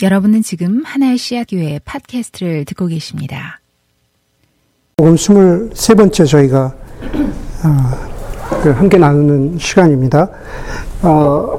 여러분은 지금 하나의 씨앗 교회 팟캐스트를 듣고 계십니다. 복음 23번째 저희가 어, 그 함께 나누는 시간입니다. 어,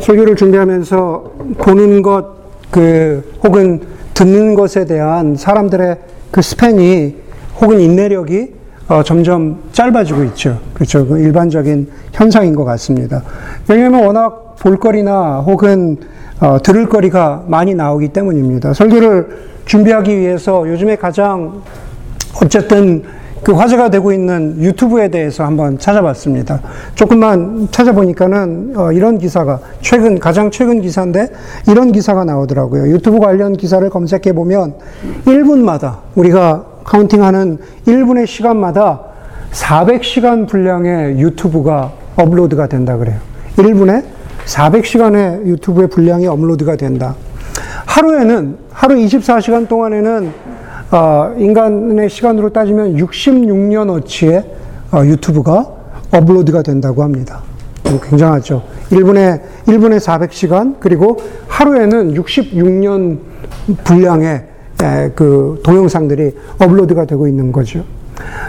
설교를 준비하면서 보는 것, 그, 혹은 듣는 것에 대한 사람들의 그 스팬이 혹은 인내력이 어, 점점 짧아지고 있죠. 그렇죠. 그 일반적인 현상인 것 같습니다. 왜냐하면 워낙 볼거리나 혹은 어, 들을 거리가 많이 나오기 때문입니다. 설교를 준비하기 위해서 요즘에 가장 어쨌든 그 화제가 되고 있는 유튜브에 대해서 한번 찾아봤습니다. 조금만 찾아보니까는 어, 이런 기사가 최근 가장 최근 기사인데 이런 기사가 나오더라고요. 유튜브 관련 기사를 검색해 보면 1분마다 우리가 카운팅하는 1분의 시간마다 400시간 분량의 유튜브가 업로드가 된다 그래요. 1분에 400시간의 유튜브의 분량이 업로드가 된다. 하루에는 하루 24시간 동안에는 어, 인간의 시간으로 따지면 66년어치의 어, 유튜브가 업로드가 된다고 합니다. 굉장하죠. 1분에 1분에 400시간 그리고 하루에는 66년 분량의 에, 그 동영상들이 업로드가 되고 있는 거죠.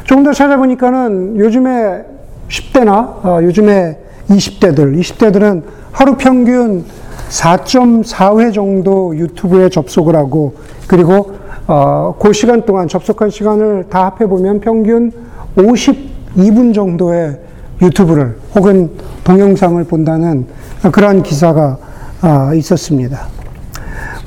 조금 더 찾아보니까는 요즘에 10대나 어, 요즘에 20대들, 20대들은 하루 평균 4.4회 정도 유튜브에 접속을 하고 그리고 어, 그 시간 동안 접속한 시간을 다 합해 보면 평균 52분 정도의 유튜브를 혹은 동영상을 본다는 그러한 기사가 아, 있었습니다.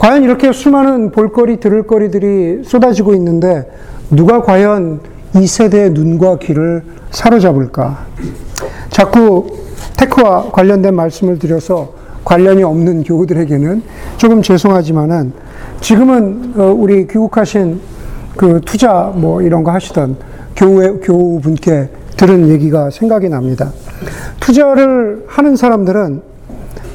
과연 이렇게 수많은 볼거리, 들을거리들이 쏟아지고 있는데 누가 과연 이 세대의 눈과 귀를 사로잡을까? 자꾸 테크와 관련된 말씀을 드려서 관련이 없는 교우들에게는 조금 죄송하지만은 지금은 어, 우리 귀국하신 그 투자 뭐 이런 거 하시던 교우 교우분께 들은 얘기가 생각이 납니다. 투자를 하는 사람들은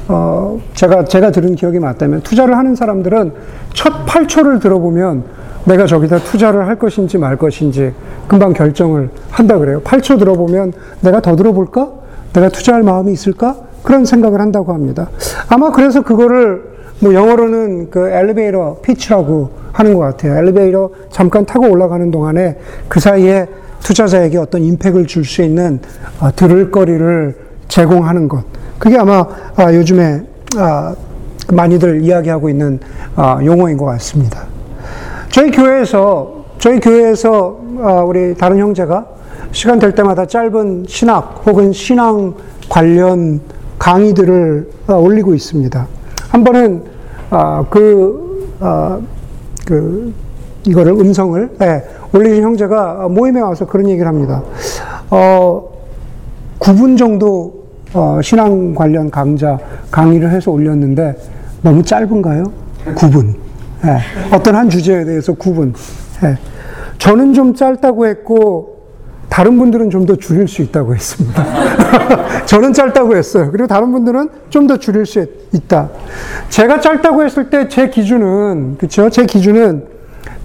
어 제가 제가 들은 기억이 맞다면 투자를 하는 사람들은 첫 8초를 들어보면 내가 저기다 투자를 할 것인지 말 것인지 금방 결정을 한다 그래요. 8초 들어보면 내가 더 들어볼까? 내가 투자할 마음이 있을까? 그런 생각을 한다고 합니다. 아마 그래서 그거를 뭐 영어로는 그 엘리베이터 피치라고 하는 것 같아요. 엘리베이터 잠깐 타고 올라가는 동안에 그 사이에 투자자에게 어떤 임팩을 줄 수 있는 어, 들을 거리를 제공하는 것. 그게 아마 아, 요즘에 아, 많이들 이야기하고 있는 아, 용어인 것 같습니다. 저희 교회에서 저희 교회에서 우리 다른 형제가 시간 될 때마다 짧은 신학 혹은 신앙 관련 강의들을 어, 올리고 있습니다. 한 번은 어, 그, 어, 그 이거를 음성을 네, 올리신 형제가 모임에 와서 그런 얘기를 합니다. 어, 9분 정도 어, 신앙 관련 강좌 강의를 해서 올렸는데 너무 짧은가요? 9분. 네, 어떤 한 주제에 대해서 9분. 네. 저는 좀 짧다고 했고 다른 분들은 좀 더 줄일 수 있다고 했습니다. 저는 짧다고 했어요. 그리고 다른 분들은 좀 더 줄일 수 있다. 제가 짧다고 했을 때 제 기준은, 그쵸? 제 기준은,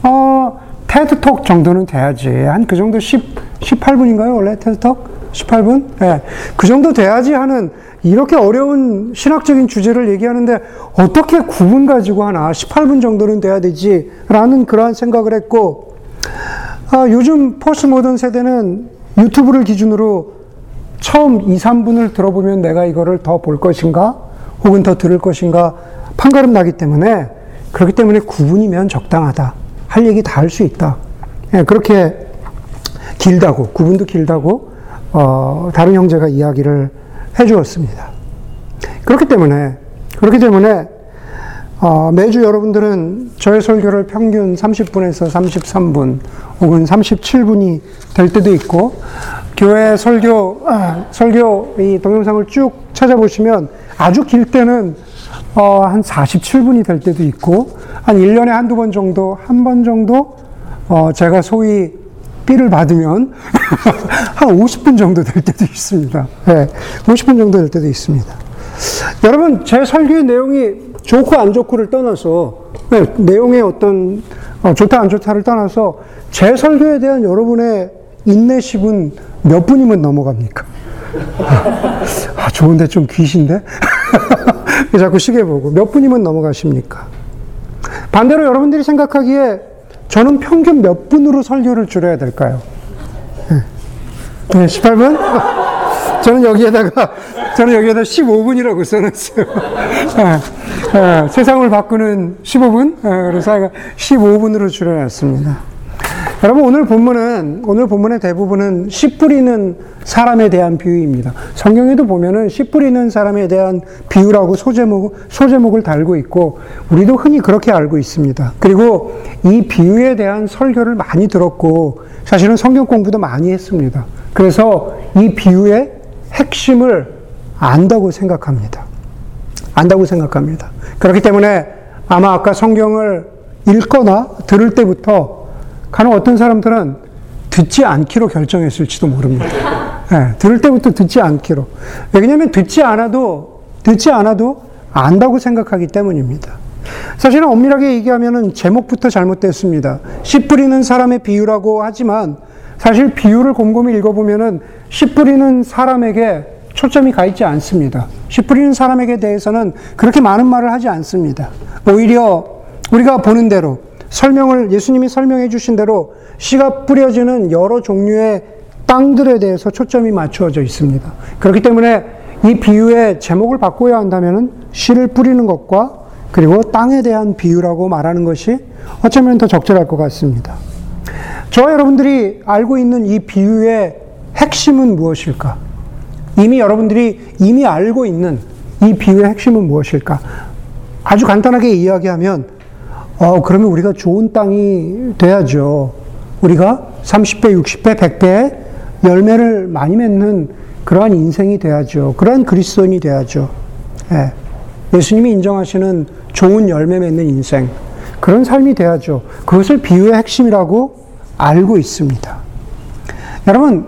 어, 테드톡 정도는 돼야지. 한 그 정도 10, 18분인가요? 원래 테드톡? 18분? 예. 네. 그 정도 돼야지 하는 이렇게 어려운 신학적인 주제를 얘기하는데 어떻게 9분 가지고 하나? 18분 정도는 돼야 되지. 라는 그러한 생각을 했고, 아, 요즘 포스트 모던 세대는 유튜브를 기준으로 처음 2, 3분을 들어보면 내가 이거를 더 볼 것인가? 혹은 더 들을 것인가? 판가름 나기 때문에 그렇기 때문에 9분이면 적당하다. 할 얘기 다 할 수 있다. 예, 그렇게 길다고, 9분도 길다고, 어, 다른 형제가 이야기를 해 주었습니다. 그렇기 때문에, 그렇기 때문에 어, 매주 여러분들은 저의 설교를 평균 30분에서 33분 혹은 37분이 될 때도 있고 교회 설교 아, 설교 이 동영상을 쭉 찾아보시면 아주 길 때는 어, 한 47분이 될 때도 있고 한 1년에 한두 번 정도 한 번 정도 어, 제가 소위 삐를 받으면 한 50분 정도 될 때도 있습니다. 네, 50분 정도 될 때도 있습니다. 여러분 제 설교의 내용이 좋고 안 좋고를 떠나서 네, 내용의 어떤 어, 좋다 안 좋다를 떠나서 제 설교에 대한 여러분의 인내심은 몇 분이면 넘어갑니까? 아, 좋은데 좀 귀신데? 자꾸 시계 보고 몇 분이면 넘어가십니까? 반대로 여러분들이 생각하기에 저는 평균 몇 분으로 설교를 줄여야 될까요? 네, 18분? 저는 여기에다가, 저는 여기에다 15분이라고 써놨어요. 네, 네, 세상을 바꾸는 15분? 그래서 15분으로 줄여놨습니다. 여러분, 오늘 본문은, 오늘 본문의 대부분은 씨 뿌리는 사람에 대한 비유입니다. 성경에도 보면은 씨 뿌리는 사람에 대한 비유라고 소제목, 소제목을 달고 있고, 우리도 흔히 그렇게 알고 있습니다. 그리고 이 비유에 대한 설교를 많이 들었고, 사실은 성경 공부도 많이 했습니다. 그래서 이 비유의 핵심을 안다고 생각합니다. 안다고 생각합니다. 그렇기 때문에 아마 아까 성경을 읽거나 들을 때부터 간혹 어떤 사람들은 듣지 않기로 결정했을지도 모릅니다. 네, 들을 때부터 듣지 않기로. 왜냐하면 듣지 않아도, 듣지 않아도 안다고 생각하기 때문입니다. 사실은 엄밀하게 얘기하면 제목부터 잘못됐습니다. 씨 뿌리는 사람의 비유라고 하지만 사실 비유를 곰곰이 읽어보면은 씨 뿌리는 사람에게 초점이 가 있지 않습니다. 씨 뿌리는 사람에게 대해서는 그렇게 많은 말을 하지 않습니다. 오히려 우리가 보는 대로 설명을 예수님이 설명해 주신 대로 씨가 뿌려지는 여러 종류의 땅들에 대해서 초점이 맞추어져 있습니다. 그렇기 때문에 이 비유의 제목을 바꿔야 한다면 씨를 뿌리는 것과 그리고 땅에 대한 비유라고 말하는 것이 어쩌면 더 적절할 것 같습니다. 저와 여러분들이 알고 있는 이 비유의 핵심은 무엇일까? 이미 여러분들이 이미 알고 있는 이 비유의 핵심은 무엇일까? 아주 간단하게 이야기하면, 어, 그러면 우리가 좋은 땅이 돼야죠. 우리가 30배, 60배, 100배 열매를 많이 맺는 그러한 인생이 돼야죠. 그러한 그리스도인이 돼야죠. 예. 예수님이 인정하시는 좋은 열매 맺는 인생. 그런 삶이 돼야죠. 그것을 비유의 핵심이라고 알고 있습니다. 여러분,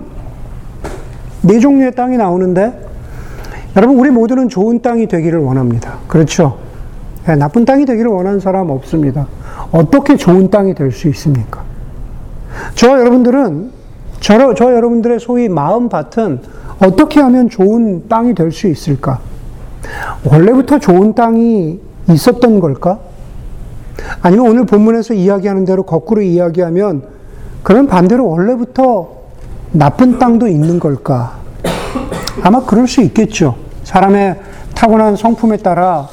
네 종류의 땅이 나오는데, 여러분, 우리 모두는 좋은 땅이 되기를 원합니다. 그렇죠? 네, 나쁜 땅이 되기를 원하는 사람 없습니다. 어떻게 좋은 땅이 될 수 있습니까? 저와 여러분들은, 저, 저 여러분들의 소위 마음 밭은 어떻게 하면 좋은 땅이 될 수 있을까? 원래부터 좋은 땅이 있었던 걸까? 아니면 오늘 본문에서 이야기하는 대로 거꾸로 이야기하면 그럼 반대로 원래부터 나쁜 땅도 있는 걸까? 아마 그럴 수 있겠죠. 사람의 타고난 성품에 따라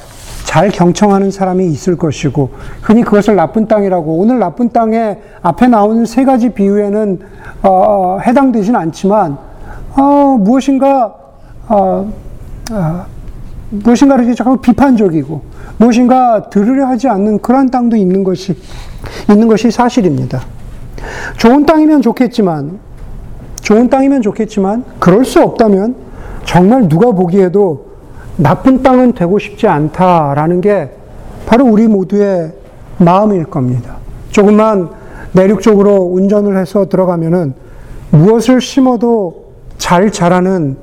잘 경청하는 사람이 있을 것이고, 흔히 그것을 나쁜 땅이라고, 오늘 나쁜 땅에 앞에 나오는 세 가지 비유에는, 어, 해당되진 않지만, 어, 무엇인가, 어, 어, 무엇인가를 자꾸 비판적이고, 무엇인가 들으려 하지 않는 그런 땅도 있는 것이, 있는 것이 사실입니다. 좋은 땅이면 좋겠지만, 좋은 땅이면 좋겠지만, 그럴 수 없다면, 정말 누가 보기에도 나쁜 땅은 되고 싶지 않다라는 게 바로 우리 모두의 마음일 겁니다. 조금만 내륙 쪽으로 운전을 해서 들어가면은 무엇을 심어도 잘 자라는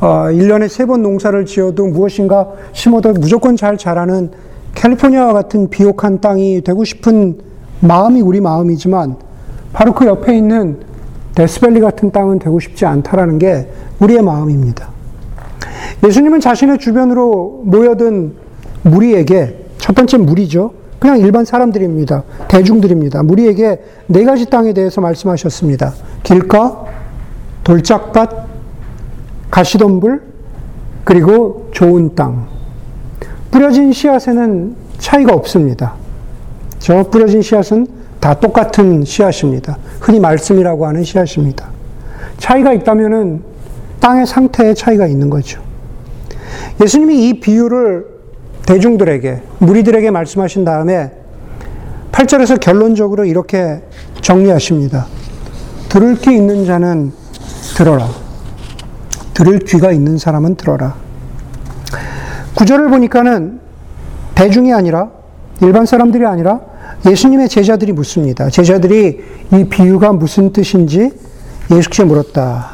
어, 1년에 세 번 농사를 지어도 무엇인가 심어도 무조건 잘 자라는 캘리포니아와 같은 비옥한 땅이 되고 싶은 마음이 우리 마음이지만 바로 그 옆에 있는 데스밸리 같은 땅은 되고 싶지 않다라는 게 우리의 마음입니다. 예수님은 자신의 주변으로 모여든 무리에게 첫 번째 무리죠. 그냥 일반 사람들입니다. 대중들입니다. 무리에게 네 가지 땅에 대해서 말씀하셨습니다. 길가, 돌짝밭, 가시덤불, 그리고 좋은 땅. 뿌려진 씨앗에는 차이가 없습니다. 저 뿌려진 씨앗은 다 똑같은 씨앗입니다. 흔히 말씀이라고 하는 씨앗입니다. 차이가 있다면은 땅의 상태에 차이가 있는 거죠. 예수님이 이 비유를 대중들에게, 무리들에게 말씀하신 다음에 8절에서 결론적으로 이렇게 정리하십니다. 들을 귀 있는 자는 들어라. 들을 귀가 있는 사람은 들어라. 구절을 보니까는 대중이 아니라 일반 사람들이 아니라 예수님의 제자들이 묻습니다. 제자들이 이 비유가 무슨 뜻인지 예수께 물었다.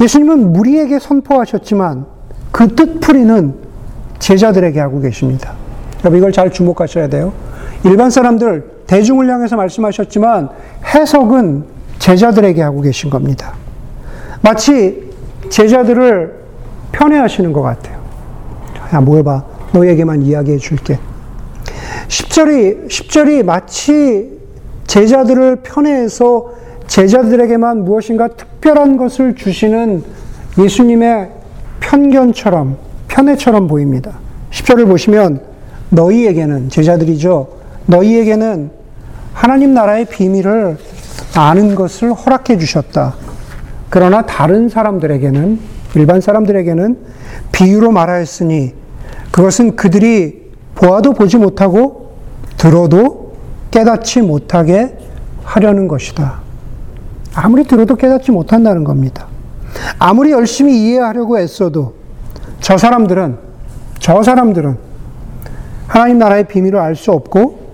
예수님은 무리에게 선포하셨지만 그 뜻풀이는 제자들에게 하고 계십니다. 여러분 이걸 잘 주목하셔야 돼요. 일반 사람들, 대중을 향해서 말씀하셨지만 해석은 제자들에게 하고 계신 겁니다. 마치 제자들을 편애하시는 것 같아요. 야, 모여봐. 너에게만 이야기해 줄게. 10절이, 10절이 마치 제자들을 편애해서 제자들에게만 무엇인가 특별한 것을 주시는 예수님의 편견처럼, 편애처럼 보입니다. 10절을 보시면 너희에게는, 제자들이죠. 너희에게는 하나님 나라의 비밀을 아는 것을 허락해 주셨다. 그러나 다른 사람들에게는, 일반 사람들에게는 비유로 말하였으니 그것은 그들이 보아도 보지 못하고 들어도 깨닫지 못하게 하려는 것이다. 아무리 들어도 깨닫지 못한다는 겁니다. 아무리 열심히 이해하려고 애써도 저 사람들은, 저 사람들은 하나님 나라의 비밀을 알 수 없고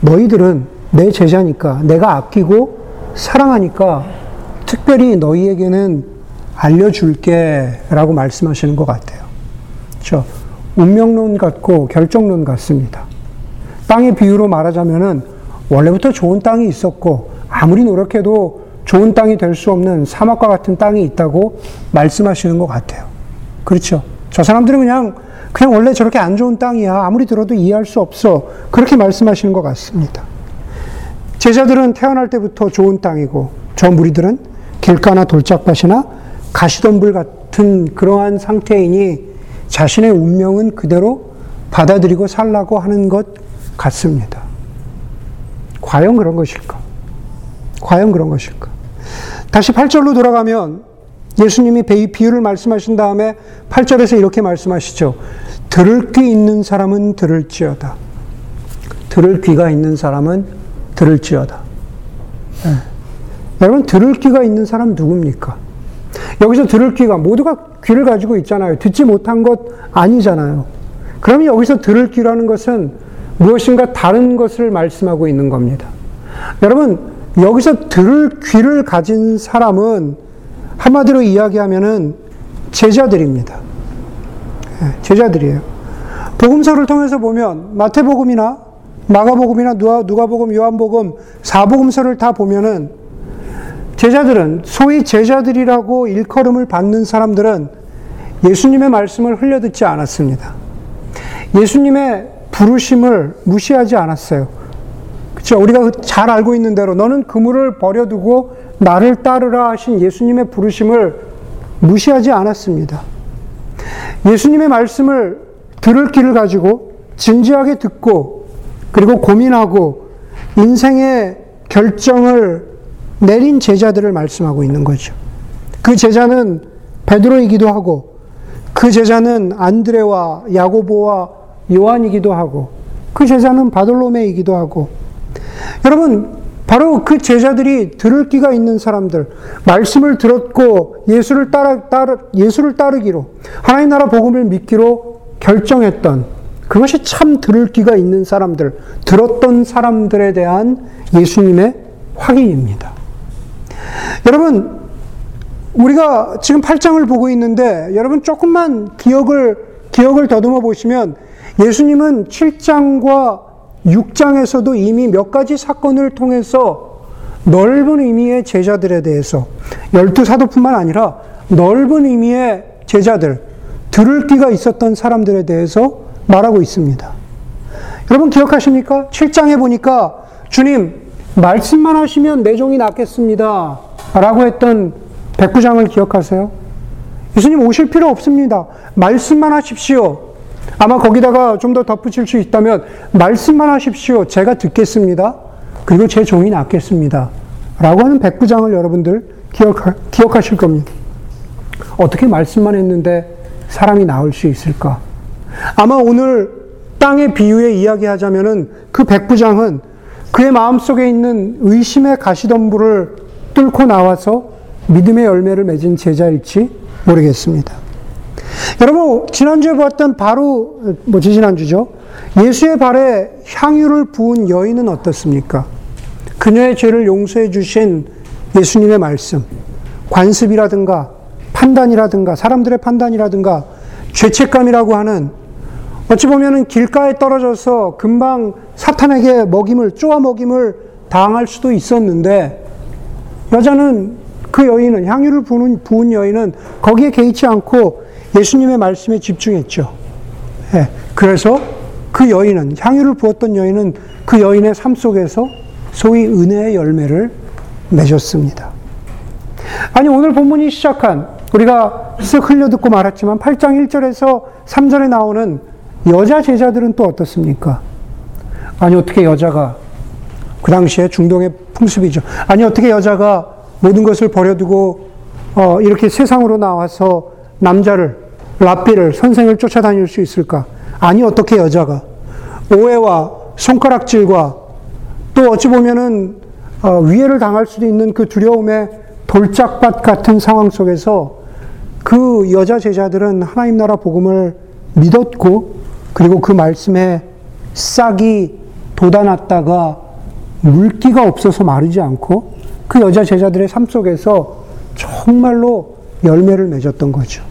너희들은 내 제자니까 내가 아끼고 사랑하니까 특별히 너희에게는 알려줄게 라고 말씀하시는 것 같아요. 그렇죠? 운명론 같고 결정론 같습니다. 땅의 비유로 말하자면은 원래부터 좋은 땅이 있었고 아무리 노력해도 좋은 땅이 될 수 없는 사막과 같은 땅이 있다고 말씀하시는 것 같아요. 그렇죠? 저 사람들은 그냥 그냥 원래 저렇게 안 좋은 땅이야. 아무리 들어도 이해할 수 없어. 그렇게 말씀하시는 것 같습니다. 제자들은 태어날 때부터 좋은 땅이고 저 무리들은 길가나 돌짝밭이나 가시덤불 같은 그러한 상태이니 자신의 운명은 그대로 받아들이고 살라고 하는 것 같습니다. 과연 그런 것일까? 과연 그런 것일까? 다시 8절로 돌아가면 예수님이 비유를 말씀하신 다음에 8절에서 이렇게 말씀하시죠. 들을 귀 있는 사람은 들을지어다. 들을 귀가 있는 사람은 들을지어다. 네. 여러분, 들을 귀가 있는 사람 누굽니까? 여기서 들을 귀가, 모두가 귀를 가지고 있잖아요. 듣지 못한 것 아니잖아요. 그러면 여기서 들을 귀라는 것은 무엇인가 다른 것을 말씀하고 있는 겁니다. 여러분, 여기서 들을 귀를 가진 사람은 한마디로 이야기하면은 제자들입니다. 예, 제자들이에요. 복음서를 통해서 보면 마태복음이나 마가복음이나 누가복음, 요한복음, 사복음서를 다 보면은 제자들은 소위 제자들이라고 일컬음을 받는 사람들은 예수님의 말씀을 흘려듣지 않았습니다. 예수님의 부르심을 무시하지 않았어요. 그렇죠? 우리가 잘 알고 있는 대로 너는 그물을 버려두고 나를 따르라 하신 예수님의 부르심을 무시하지 않았습니다. 예수님의 말씀을 들을 길을 가지고 진지하게 듣고 그리고 고민하고 인생의 결정을 내린 제자들을 말씀하고 있는 거죠. 그 제자는 베드로이기도 하고 그 제자는 안드레와 야고보와 요한이기도 하고 그 제자는 바돌로메이기도 하고 여러분 바로 그 제자들이 들을 기가 있는 사람들, 말씀을 들었고 예수를 따라, 따르, 예수를 따르기로, 하나님 나라 복음을 믿기로 결정했던 그것이 참 들을 기가 있는 사람들, 들었던 사람들에 대한 예수님의 확인입니다. 여러분, 우리가 지금 8장을 보고 있는데 여러분 조금만 기억을, 기억을 더듬어 보시면 예수님은 7장과 6장에서도 이미 몇 가지 사건을 통해서 넓은 의미의 제자들에 대해서 열두 사도뿐만 아니라 넓은 의미의 제자들, 들을 끼가 있었던 사람들에 대해서 말하고 있습니다. 여러분 기억하십니까? 7장에 보니까 주님, 말씀만 하시면 내 종이 낫겠습니다. 라고 했던 백구장을 기억하세요? 예수님 오실 필요 없습니다. 말씀만 하십시오. 아마 거기다가 좀 더 덧붙일 수 있다면 말씀만 하십시오. 제가 듣겠습니다. 그리고 제 종이 낫겠습니다. 라고 하는 백부장을 여러분들 기억하, 기억하실 겁니다. 어떻게 말씀만 했는데 사람이 나올 수 있을까? 아마 오늘 땅의 비유에 이야기하자면은 그 백부장은 그의 마음속에 있는 의심의 가시덤불을 뚫고 나와서 믿음의 열매를 맺은 제자일지 모르겠습니다. 여러분, 지난주에 보았던 바로, 뭐, 지난주죠. 예수의 발에 향유를 부은 여인은 어떻습니까? 그녀의 죄를 용서해 주신 예수님의 말씀, 관습이라든가, 판단이라든가, 사람들의 판단이라든가, 죄책감이라고 하는 어찌 보면은 길가에 떨어져서 금방 사탄에게 먹임을, 쪼아 먹임을 당할 수도 있었는데, 여자는 그 여인은, 향유를 부은 여인은 거기에 개의치 않고 예수님의 말씀에 집중했죠. 예, 그래서 그 여인은, 향유를 부었던 여인은 그 여인의 삶 속에서 소위 은혜의 열매를 맺었습니다. 아니, 오늘 본문이 시작한, 우리가 쓱 흘려듣고 말았지만 8장 1절에서 3절에 나오는 여자 제자들은 또 어떻습니까? 아니, 어떻게 여자가, 그 당시에 중동의 풍습이죠. 아니, 어떻게 여자가 모든 것을 버려두고, 어, 이렇게 세상으로 나와서 남자를, 랍비를, 선생을 쫓아다닐 수 있을까? 아니, 어떻게 여자가 오해와 손가락질과 또 어찌 보면은 어, 위해를 당할 수도 있는 그 두려움의 돌짝밭 같은 상황 속에서 그 여자 제자들은 하나님 나라 복음을 믿었고 그리고 그 말씀에 싹이 돋아났다가 물기가 없어서 마르지 않고 그 여자 제자들의 삶 속에서 정말로 열매를 맺었던 거죠.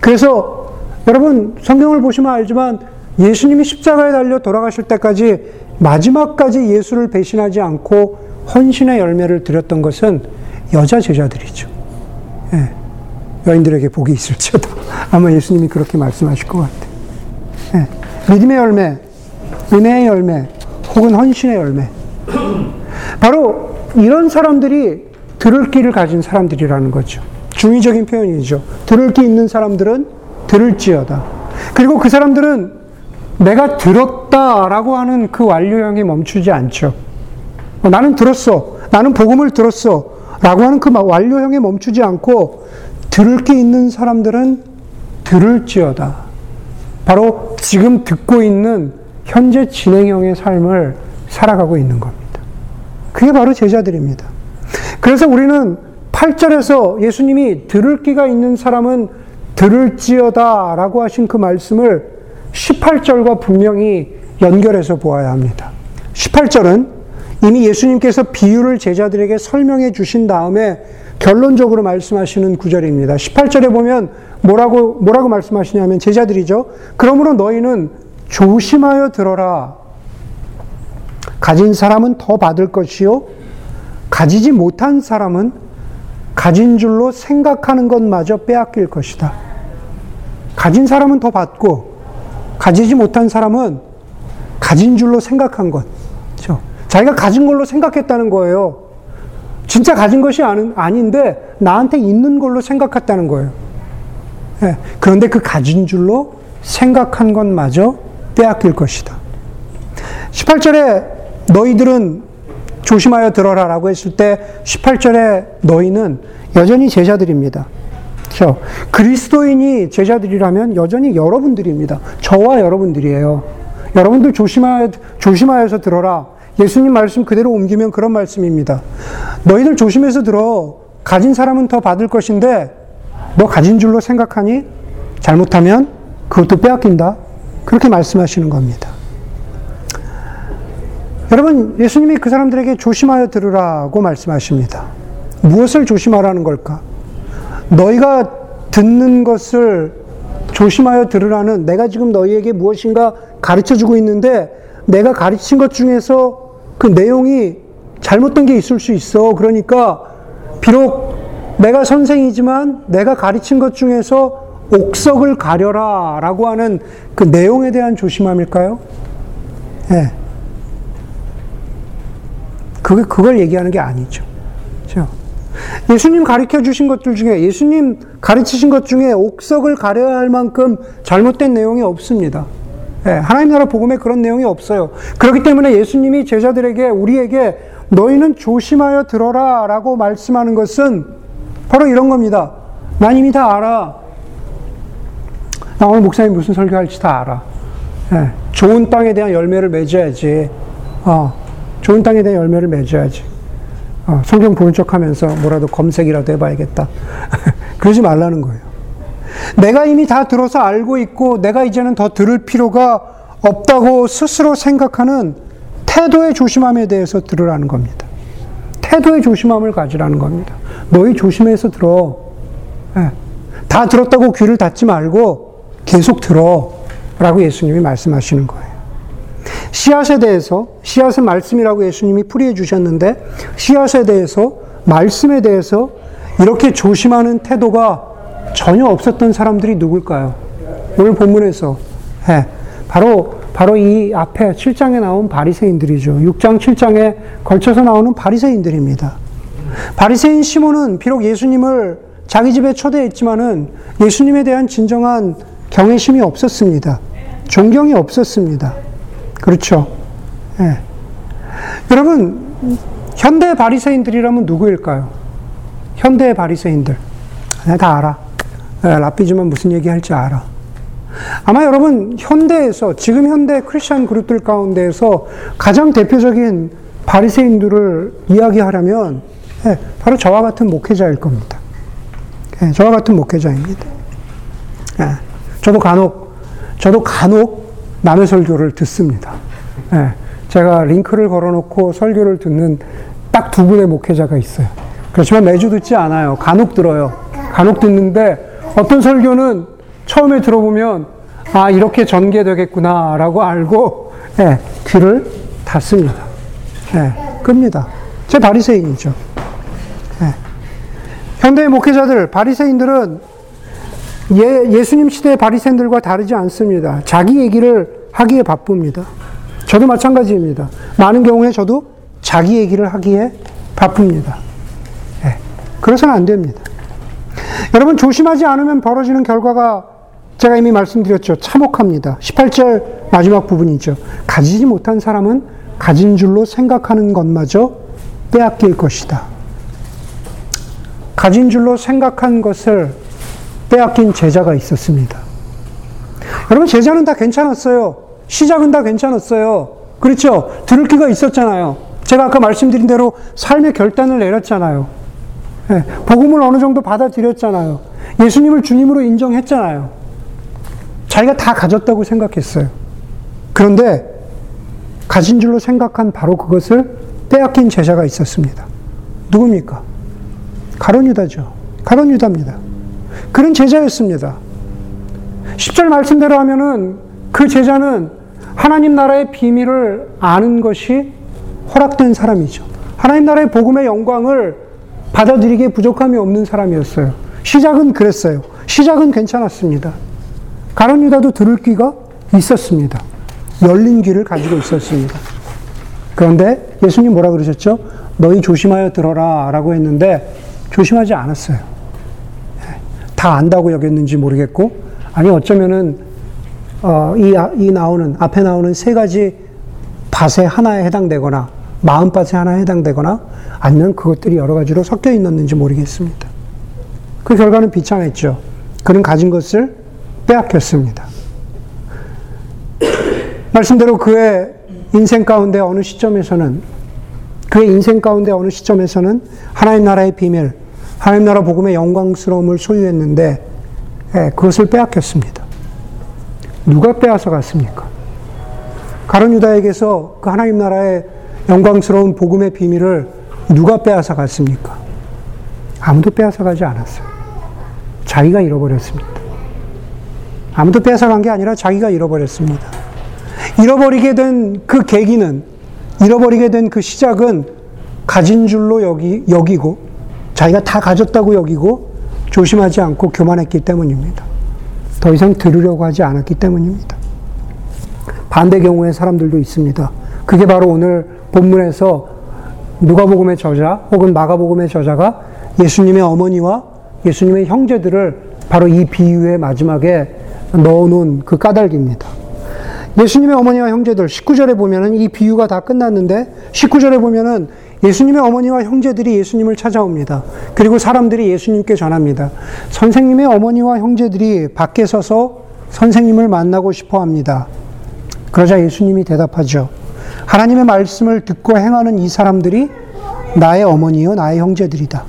그래서 여러분 성경을 보시면 알지만 예수님이 십자가에 달려 돌아가실 때까지 마지막까지 예수를 배신하지 않고 헌신의 열매를 드렸던 것은 여자 제자들이죠. 예. 여인들에게 복이 있을지어다. 아마 예수님이 그렇게 말씀하실 것 같아요. 예. 믿음의 열매, 은혜의 열매, 혹은 헌신의 열매. 바로 이런 사람들이 들을 길을 가진 사람들이라는 거죠. 중의적인 표현이죠. 들을 기 있는 사람들은 들을지어다. 그리고 그 사람들은 내가 들었다라고 하는 그 완료형에 멈추지 않죠. 어, 나는 들었어. 나는 복음을 들었어. 라고 하는 그 완료형에 멈추지 않고 들을 게 있는 사람들은 들을지어다. 바로 지금 듣고 있는 현재 진행형의 삶을 살아가고 있는 겁니다. 그게 바로 제자들입니다. 그래서 우리는 8절에서 예수님이 들을 기가 있는 사람은 들을지어다 라고 하신 그 말씀을 18절과 분명히 연결해서 보아야 합니다. 18절은 이미 예수님께서 비유를 제자들에게 설명해 주신 다음에 결론적으로 말씀하시는 구절입니다. 18절에 보면 뭐라고, 뭐라고 말씀하시냐면 제자들이죠. 그러므로 너희는 조심하여 들어라. 가진 사람은 더 받을 것이요. 가지지 못한 사람은 가진 줄로 생각하는 것마저 빼앗길 것이다. 가진 사람은 더 받고, 가지지 못한 사람은 가진 줄로 생각한 것. 그렇죠? 자기가 가진 걸로 생각했다는 거예요. 진짜 가진 것이 아닌데 나한테 있는 걸로 생각했다는 거예요. 네. 그런데 그 가진 줄로 생각한 것마저 빼앗길 것이다. 18절에 너희들은 조심하여 들어라 라고 했을 때 18절에 너희는 여전히 제자들입니다. 그렇죠? 그리스도인이 제자들이라면 여전히 여러분들입니다. 저와 여러분들이에요. 여러분들 조심하여, 조심하여서 들어라. 예수님 말씀 그대로 옮기면 그런 말씀입니다. 너희들 조심해서 들어. 가진 사람은 더 받을 것인데, 너 가진 줄로 생각하니? 잘못하면 그것도 빼앗긴다. 그렇게 말씀하시는 겁니다. 여러분, 예수님이 그 사람들에게 조심하여 들으라고 말씀하십니다. 무엇을 조심하라는 걸까? 너희가 듣는 것을 조심하여 들으라는 내가 지금 너희에게 무엇인가 가르쳐 주고 있는데 내가 가르친 것 중에서 그 내용이 잘못된 게 있을 수 있어. 그러니까 비록 내가 선생이지만 내가 가르친 것 중에서 옥석을 가려라 라고 하는 그 내용에 대한 조심함일까요? 예. 네. 그게, 그걸 얘기하는 게 아니죠. 그렇죠? 예수님 가르쳐 주신 것들 중에, 예수님 가르치신 것 중에 옥석을 가려야 할 만큼 잘못된 내용이 없습니다. 예, 하나님 나라 복음에 그런 내용이 없어요. 그렇기 때문에 예수님이 제자들에게 우리에게 너희는 조심하여 들어라 라고 말씀하는 것은 바로 이런 겁니다. 난 이미 다 알아. 나 오늘 목사님 무슨 설교할지 다 알아. 예, 좋은 땅에 대한 열매를 맺어야지. 어, 좋은 땅에 대한 열매를 맺어야지. 어, 성경 보는 척 하면서 뭐라도 검색이라도 해봐야겠다. 그러지 말라는 거예요. 내가 이미 다 들어서 알고 있고 내가 이제는 더 들을 필요가 없다고 스스로 생각하는 태도의 조심함에 대해서 들으라는 겁니다. 태도의 조심함을 가지라는 겁니다. 너희 조심해서 들어. 네. 다 들었다고 귀를 닫지 말고 계속 들어. 라고 예수님이 말씀하시는 거예요. 씨앗에 대해서, 씨앗은 말씀이라고 예수님이 풀이해 주셨는데, 씨앗에 대해서, 말씀에 대해서 이렇게 조심하는 태도가 전혀 없었던 사람들이 누굴까요? 오늘 본문에서 예, 바로 바로 이 앞에 7장에 나온 바리새인들이죠. 6장 7장에 걸쳐서 나오는 바리새인들입니다. 바리새인 시몬은 비록 예수님을 자기 집에 초대했지만은 예수님에 대한 진정한 경외심이 없었습니다. 존경이 없었습니다. 그렇죠. 예. 여러분 현대 바리새인들이라면 누구일까요? 현대 바리새인들. 내가 다 알아. 예, 라삐지만 무슨 얘기 할지 알아. 아마 여러분 현대에서 지금 현대 크리스천 그룹들 가운데에서 가장 대표적인 바리새인들을 이야기하려면 예, 바로 저와 같은 목회자일 겁니다. 예, 저와 같은 목회자입니다. 예, 저도 간혹 저도 간혹 남의 설교를 듣습니다. 예, 제가 링크를 걸어놓고 설교를 듣는 딱 두 분의 목회자가 있어요. 그렇지만 매주 듣지 않아요. 간혹 들어요. 간혹 듣는데 어떤 설교는 처음에 들어보면 아 이렇게 전개되겠구나라고 알고 예, 귀를 닫습니다. 예, 끕니다. 제 바리새인이죠. 예. 현대의 목회자들 바리새인들은 예, 예수님 시대의 바리새인들과 다르지 않습니다. 자기 얘기를 하기에 바쁩니다. 저도 마찬가지입니다. 많은 경우에 저도 자기 얘기를 하기에 바쁩니다. 예, 그래서는 안 됩니다. 여러분 조심하지 않으면 벌어지는 결과가 제가 이미 말씀드렸죠. 참혹합니다. 18절 마지막 부분이죠. 가지지 못한 사람은 가진 줄로 생각하는 것마저 빼앗길 것이다. 가진 줄로 생각한 것을 빼앗긴 제자가 있었습니다. 여러분, 제자는 다 괜찮았어요. 시작은 다 괜찮았어요. 그렇죠? 들을 기가 있었잖아요. 제가 아까 말씀드린 대로 삶의 결단을 내렸잖아요. 네, 복음을 어느 정도 받아들였잖아요. 예수님을 주님으로 인정했잖아요. 자기가 다 가졌다고 생각했어요. 그런데 가진 줄로 생각한 바로 그것을 빼앗긴 제자가 있었습니다. 누굽니까? 가론 유다죠. 가론 유다입니다. 그런 제자였습니다. 10절 말씀대로 하면은 그 제자는 하나님 나라의 비밀을 아는 것이 허락된 사람이죠. 하나님 나라의 복음의 영광을 받아들이기에 부족함이 없는 사람이었어요. 시작은 그랬어요. 시작은 괜찮았습니다. 가론 유다도 들을 귀가 있었습니다. 열린 귀를 가지고 있었습니다. 그런데 예수님 뭐라 그러셨죠? 너희 조심하여 들어라 라고 했는데 조심하지 않았어요. 다 안다고 여겼는지 모르겠고, 아니 어쩌면은 어, 이, 이 나오는 앞에 나오는 세 가지 밭에 하나에 해당되거나 마음밭에 하나에 해당되거나 아니면 그것들이 여러 가지로 섞여 있었는지 모르겠습니다. 그 결과는 비참했죠. 그는 가진 것을 빼앗겼습니다. 말씀대로 그의 인생 가운데 어느 시점에서는 그의 인생 가운데 어느 시점에서는 하나님 나라의 비밀, 하나님 나라 복음의 영광스러움을 소유했는데 예, 그것을 빼앗겼습니다. 누가 빼앗아 갔습니까? 가론 유다에게서 그 하나님 나라의 영광스러운 복음의 비밀을 누가 빼앗아 갔습니까? 아무도 빼앗아 가지 않았어요. 자기가 잃어버렸습니다. 아무도 빼앗아 간게 아니라 자기가 잃어버렸습니다. 잃어버리게 된 그 계기는, 잃어버리게 된 그 시작은 가진 줄로 여기, 여기고, 자기가 다 가졌다고 여기고, 조심하지 않고 교만했기 때문입니다. 더 이상 들으려고 하지 않았기 때문입니다. 반대 경우의 사람들도 있습니다. 그게 바로 오늘 본문에서 누가복음의 저자 혹은 마가복음의 저자가 예수님의 어머니와 예수님의 형제들을 바로 이 비유의 마지막에 넣어놓은 그 까닭입니다. 예수님의 어머니와 형제들 19절에 보면은 이 비유가 다 끝났는데 19절에 보면은 예수님의 어머니와 형제들이 예수님을 찾아옵니다. 그리고 사람들이 예수님께 전합니다. 선생님의 어머니와 형제들이 밖에 서서 선생님을 만나고 싶어 합니다. 그러자 예수님이 대답하죠. 하나님의 말씀을 듣고 행하는 이 사람들이 나의 어머니요, 나의 형제들이다.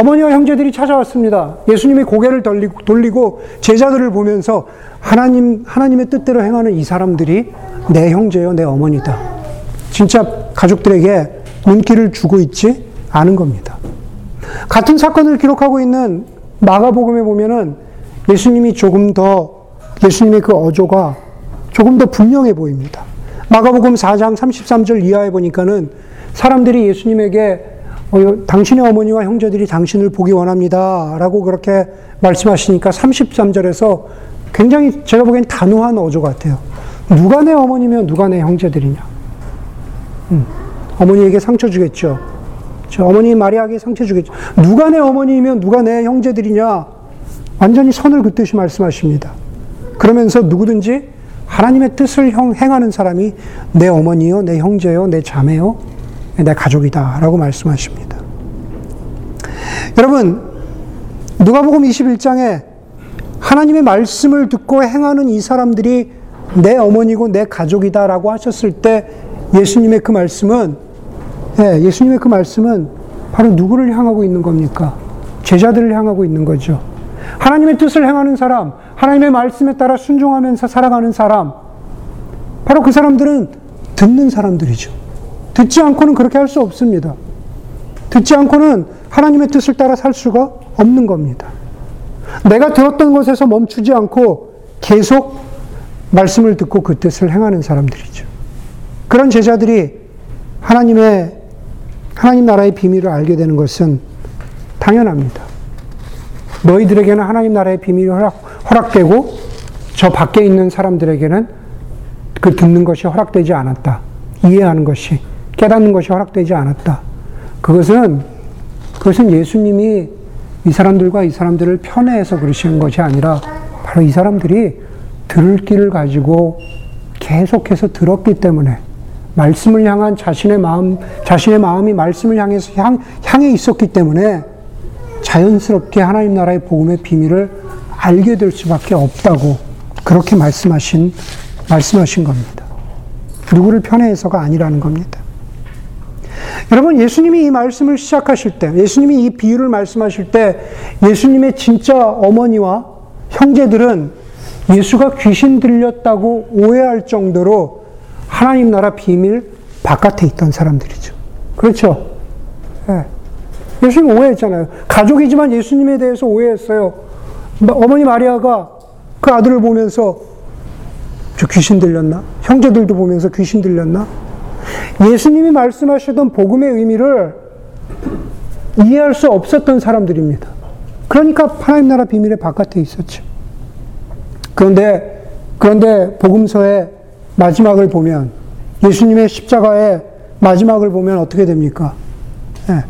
어머니와 형제들이 찾아왔습니다. 예수님이 고개를 돌리고, 제자들을 보면서 하나님, 하나님의 뜻대로 행하는 이 사람들이 내 형제요, 내 어머니다. 진짜 가족들에게 눈길을 주고 있지 않은 겁니다. 같은 사건을 기록하고 있는 마가복음에 보면은 예수님이 조금 더, 예수님의 그 어조가 조금 더 분명해 보입니다. 마가복음 4장 33절 이하에 보니까는 사람들이 예수님에게 어, 당신의 어머니와 형제들이 당신을 보기 원합니다. 라고 그렇게 말씀하시니까 33절에서 굉장히 제가 보기엔 단호한 어조 같아요. 누가 내 어머니며 누가 내 형제들이냐? 음, 어머니에게 상처 주겠죠. 저 어머니 마리아에게 상처 주겠죠. 누가 내 어머니이면 누가 내 형제들이냐? 완전히 선을 긋듯이 말씀하십니다. 그러면서 누구든지 하나님의 뜻을 행하는 사람이 내 어머니요, 내 형제요, 내 자매요, 내 가족이다. 라고 말씀하십니다. 여러분, 누가복음 21장에 하나님의 말씀을 듣고 행하는 이 사람들이 내 어머니고 내 가족이다라고 하셨을 때 예수님의 그 말씀은 예, 예수님의 그 말씀은 바로 누구를 향하고 있는 겁니까? 제자들을 향하고 있는 거죠. 하나님의 뜻을 행하는 사람, 하나님의 말씀에 따라 순종하면서 살아가는 사람, 바로 그 사람들은 듣는 사람들이죠. 듣지 않고는 그렇게 할 수 없습니다. 듣지 않고는 하나님의 뜻을 따라 살 수가 없는 겁니다. 내가 들었던 것에서 멈추지 않고 계속 말씀을 듣고 그 뜻을 행하는 사람들이죠. 그런 제자들이 하나님의 하나님 나라의 비밀을 알게 되는 것은 당연합니다. 너희들에게는 하나님 나라의 비밀이 허락, 허락 되고 저 밖에 있는 사람들에게는 그 듣는 것이 허락되지 않았다. 이해하는 것이, 깨닫는 것이 허락되지 않았다. 그것은, 그것은 예수님이 이 사람들과 이 사람들을 편애해서 그러시는 것이 아니라 바로 이 사람들이 들을 길을 가지고 계속해서 들었기 때문에 말씀을 향한 자신의 마음, 자신의 마음이 말씀을 향해서 향, 향해 있었기 때문에 자연스럽게 하나님 나라의 복음의 비밀을 알게 될 수밖에 없다고 그렇게 말씀하신, 말씀하신 겁니다. 누구를 편애해서가 아니라는 겁니다. 여러분, 예수님이 이 말씀을 시작하실 때, 예수님이 이 비유를 말씀하실 때, 예수님의 진짜 어머니와 형제들은 예수가 귀신 들렸다고 오해할 정도로 하나님 나라 비밀 바깥에 있던 사람들이죠. 그렇죠? 네. 예수님 오해했잖아요. 가족이지만 예수님에 대해서 오해했어요. 어머니 마리아가 그 아들을 보면서 저 귀신 들렸나? 형제들도 보면서 귀신 들렸나? 예수님이 말씀하시던 복음의 의미를 이해할 수 없었던 사람들입니다. 그러니까 하나님 나라 비밀의 바깥에 있었죠. 그런데, 그런데 복음서의 마지막을 보면, 예수님의 십자가의 마지막을 보면 어떻게 됩니까? 네.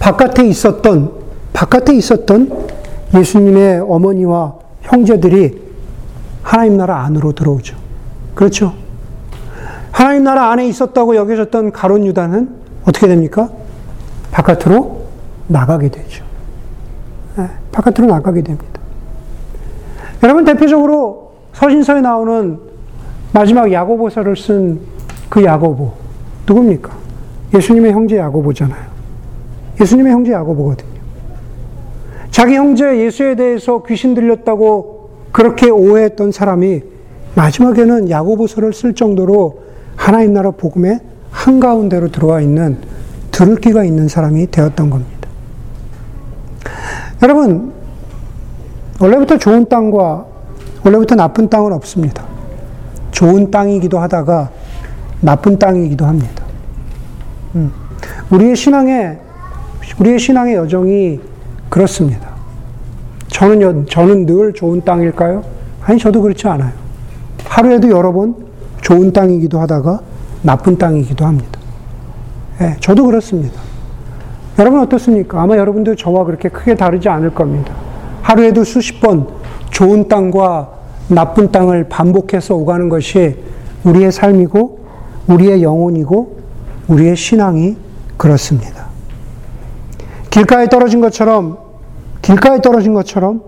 바깥에 있었던, 바깥에 있었던 예수님의 어머니와 형제들이 하나님 나라 안으로 들어오죠. 그렇죠? 하나님 나라 안에 있었다고 여겨졌던 가론 유다는 어떻게 됩니까? 바깥으로 나가게 되죠. 네, 바깥으로 나가게 됩니다. 여러분 대표적으로 서신서에 나오는 마지막 야고보서를 쓴 그 야고보 누굽니까? 예수님의 형제 야고보잖아요. 예수님의 형제 야고보거든요. 자기 형제 예수에 대해서 귀신 들렸다고 그렇게 오해했던 사람이 마지막에는 야고보서를 쓸 정도로 하나님 나라 복음의 한가운데로 들어와 있는 들을 기가 있는 사람이 되었던 겁니다. 여러분, 원래부터 좋은 땅과 원래부터 나쁜 땅은 없습니다. 좋은 땅이기도 하다가 나쁜 땅이기도 합니다. 음. 우리의 신앙의 우리의 신앙의 여정이 그렇습니다. 저는 저는 늘 좋은 땅일까요? 아니 저도 그렇지 않아요. 하루에도 여러 번 좋은 땅이기도 하다가 나쁜 땅이기도 합니다. 예, 저도 그렇습니다. 여러분 어떻습니까? 아마 여러분도 저와 그렇게 크게 다르지 않을 겁니다. 하루에도 수십 번 좋은 땅과 나쁜 땅을 반복해서 오가는 것이 우리의 삶이고 우리의 영혼이고 우리의 신앙이 그렇습니다. 길가에 떨어진 것처럼 길가에 떨어진 것처럼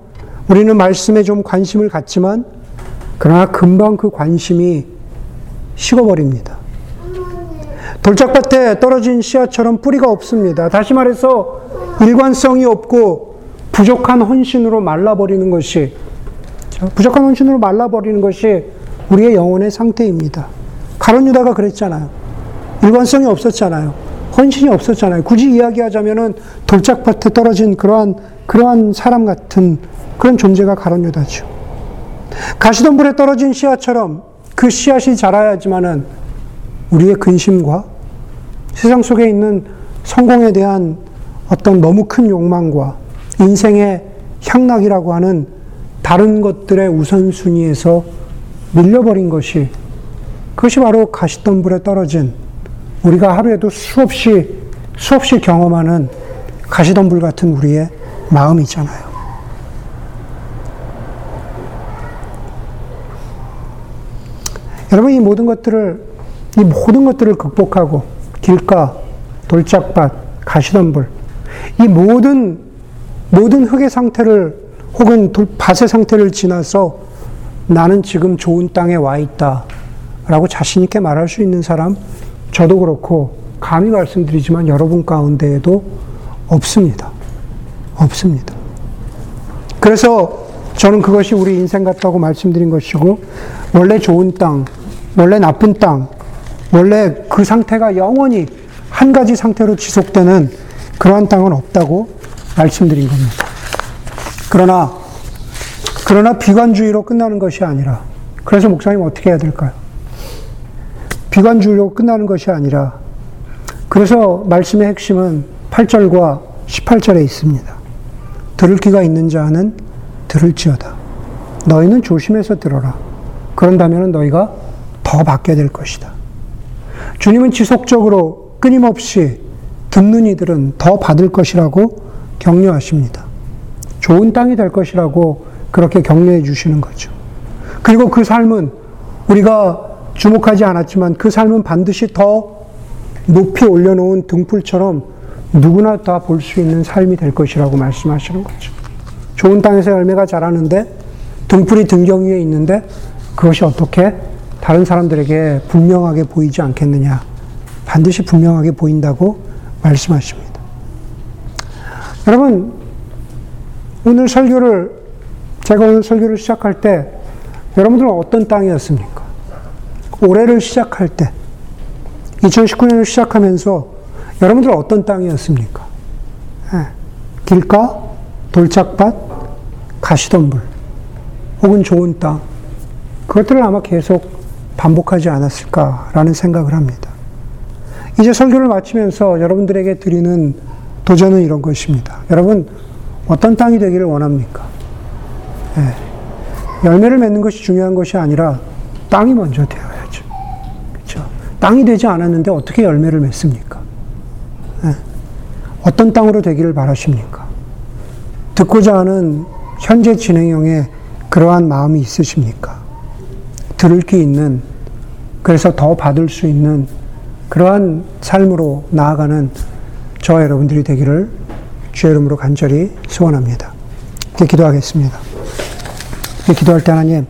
우리는 말씀에 좀 관심을 갖지만 그러나 금방 그 관심이 식어버립니다. 돌짝밭에 떨어진 씨앗처럼 뿌리가 없습니다. 다시 말해서 일관성이 없고 부족한 헌신으로 말라버리는 것이 부족한 헌신으로 말라버리는 것이 우리의 영혼의 상태입니다. 가론 유다가 그랬잖아요. 일관성이 없었잖아요. 헌신이 없었잖아요. 굳이 이야기하자면은 돌짝밭에 떨어진 그러한 그러한 사람 같은 그런 존재가 가론 유다죠. 가시덤불에 떨어진 씨앗처럼 그 씨앗이 자라야지만은 우리의 근심과 세상 속에 있는 성공에 대한 어떤 너무 큰 욕망과 인생의 향락이라고 하는 다른 것들의 우선순위에서 밀려버린 것이 그것이 바로 가시덤불에 떨어진 우리가 하루에도 수없이 수없이 경험하는 가시덤불 같은 우리의 마음이잖아요. 여러분 이 모든 것들을 이 모든 것들을 극복하고 길가, 돌짝밭, 가시덤불 이 모든 모든 흙의 상태를 혹은 밭의 상태를 지나서 나는 지금 좋은 땅에 와 있다 라고 자신 있게 말할 수 있는 사람 저도 그렇고 감히 말씀드리지만 여러분 가운데에도 없습니다. 없습니다. 그래서 저는 그것이 우리 인생 같다고 말씀드린 것이고 원래 좋은 땅, 원래 나쁜 땅, 원래 그 상태가 영원히 한 가지 상태로 지속되는 그러한 땅은 없다고 말씀드린 겁니다. 그러나, 그러나 비관주의로 끝나는 것이 아니라, 그래서 목사님 어떻게 해야 될까요? 비관주의로 끝나는 것이 아니라, 그래서 말씀의 핵심은 8절과 18절에 있습니다. 들을 귀가 있는 자는 들을지어다. 너희는 조심해서 들어라. 그런다면 너희가 더 받게 될 것이다. 주님은 지속적으로 끊임없이 듣는 이들은 더 받을 것이라고 격려하십니다. 좋은 땅이 될 것이라고 그렇게 격려해 주시는 거죠. 그리고 그 삶은 우리가 주목하지 않았지만 그 삶은 반드시 더 높이 올려놓은 등불처럼 누구나 다 볼 수 있는 삶이 될 것이라고 말씀하시는 거죠. 좋은 땅에서 열매가 자라는데 등불이 등경 위에 있는데 그것이 어떻게 다른 사람들에게 분명하게 보이지 않겠느냐. 반드시 분명하게 보인다고 말씀하십니다. 여러분, 오늘 설교를, 제가 오늘 설교를 시작할 때 여러분들은 어떤 땅이었습니까? 올해를 시작할 때, 2019년을 시작하면서 여러분들은 어떤 땅이었습니까? 네. 길가, 돌짝밭, 가시덤불, 혹은 좋은 땅. 그것들을 아마 계속 반복하지 않았을까라는 생각을 합니다. 이제 설교를 마치면서 여러분들에게 드리는 도전은 이런 것입니다. 여러분, 어떤 땅이 되기를 원합니까? 네. 열매를 맺는 것이 중요한 것이 아니라 땅이 먼저 되어야죠. 그렇죠? 땅이 되지 않았는데 어떻게 열매를 맺습니까? 네. 어떤 땅으로 되기를 바라십니까? 듣고자 하는 현재 진행형에 그러한 마음이 있으십니까? 들을 게 있는, 그래서 더 받을 수 있는 그러한 삶으로 나아가는 저 여러분들이 되기를 주의 이름으로 간절히 소원합니다. 기도하겠습니다. 기도할 때 하나님,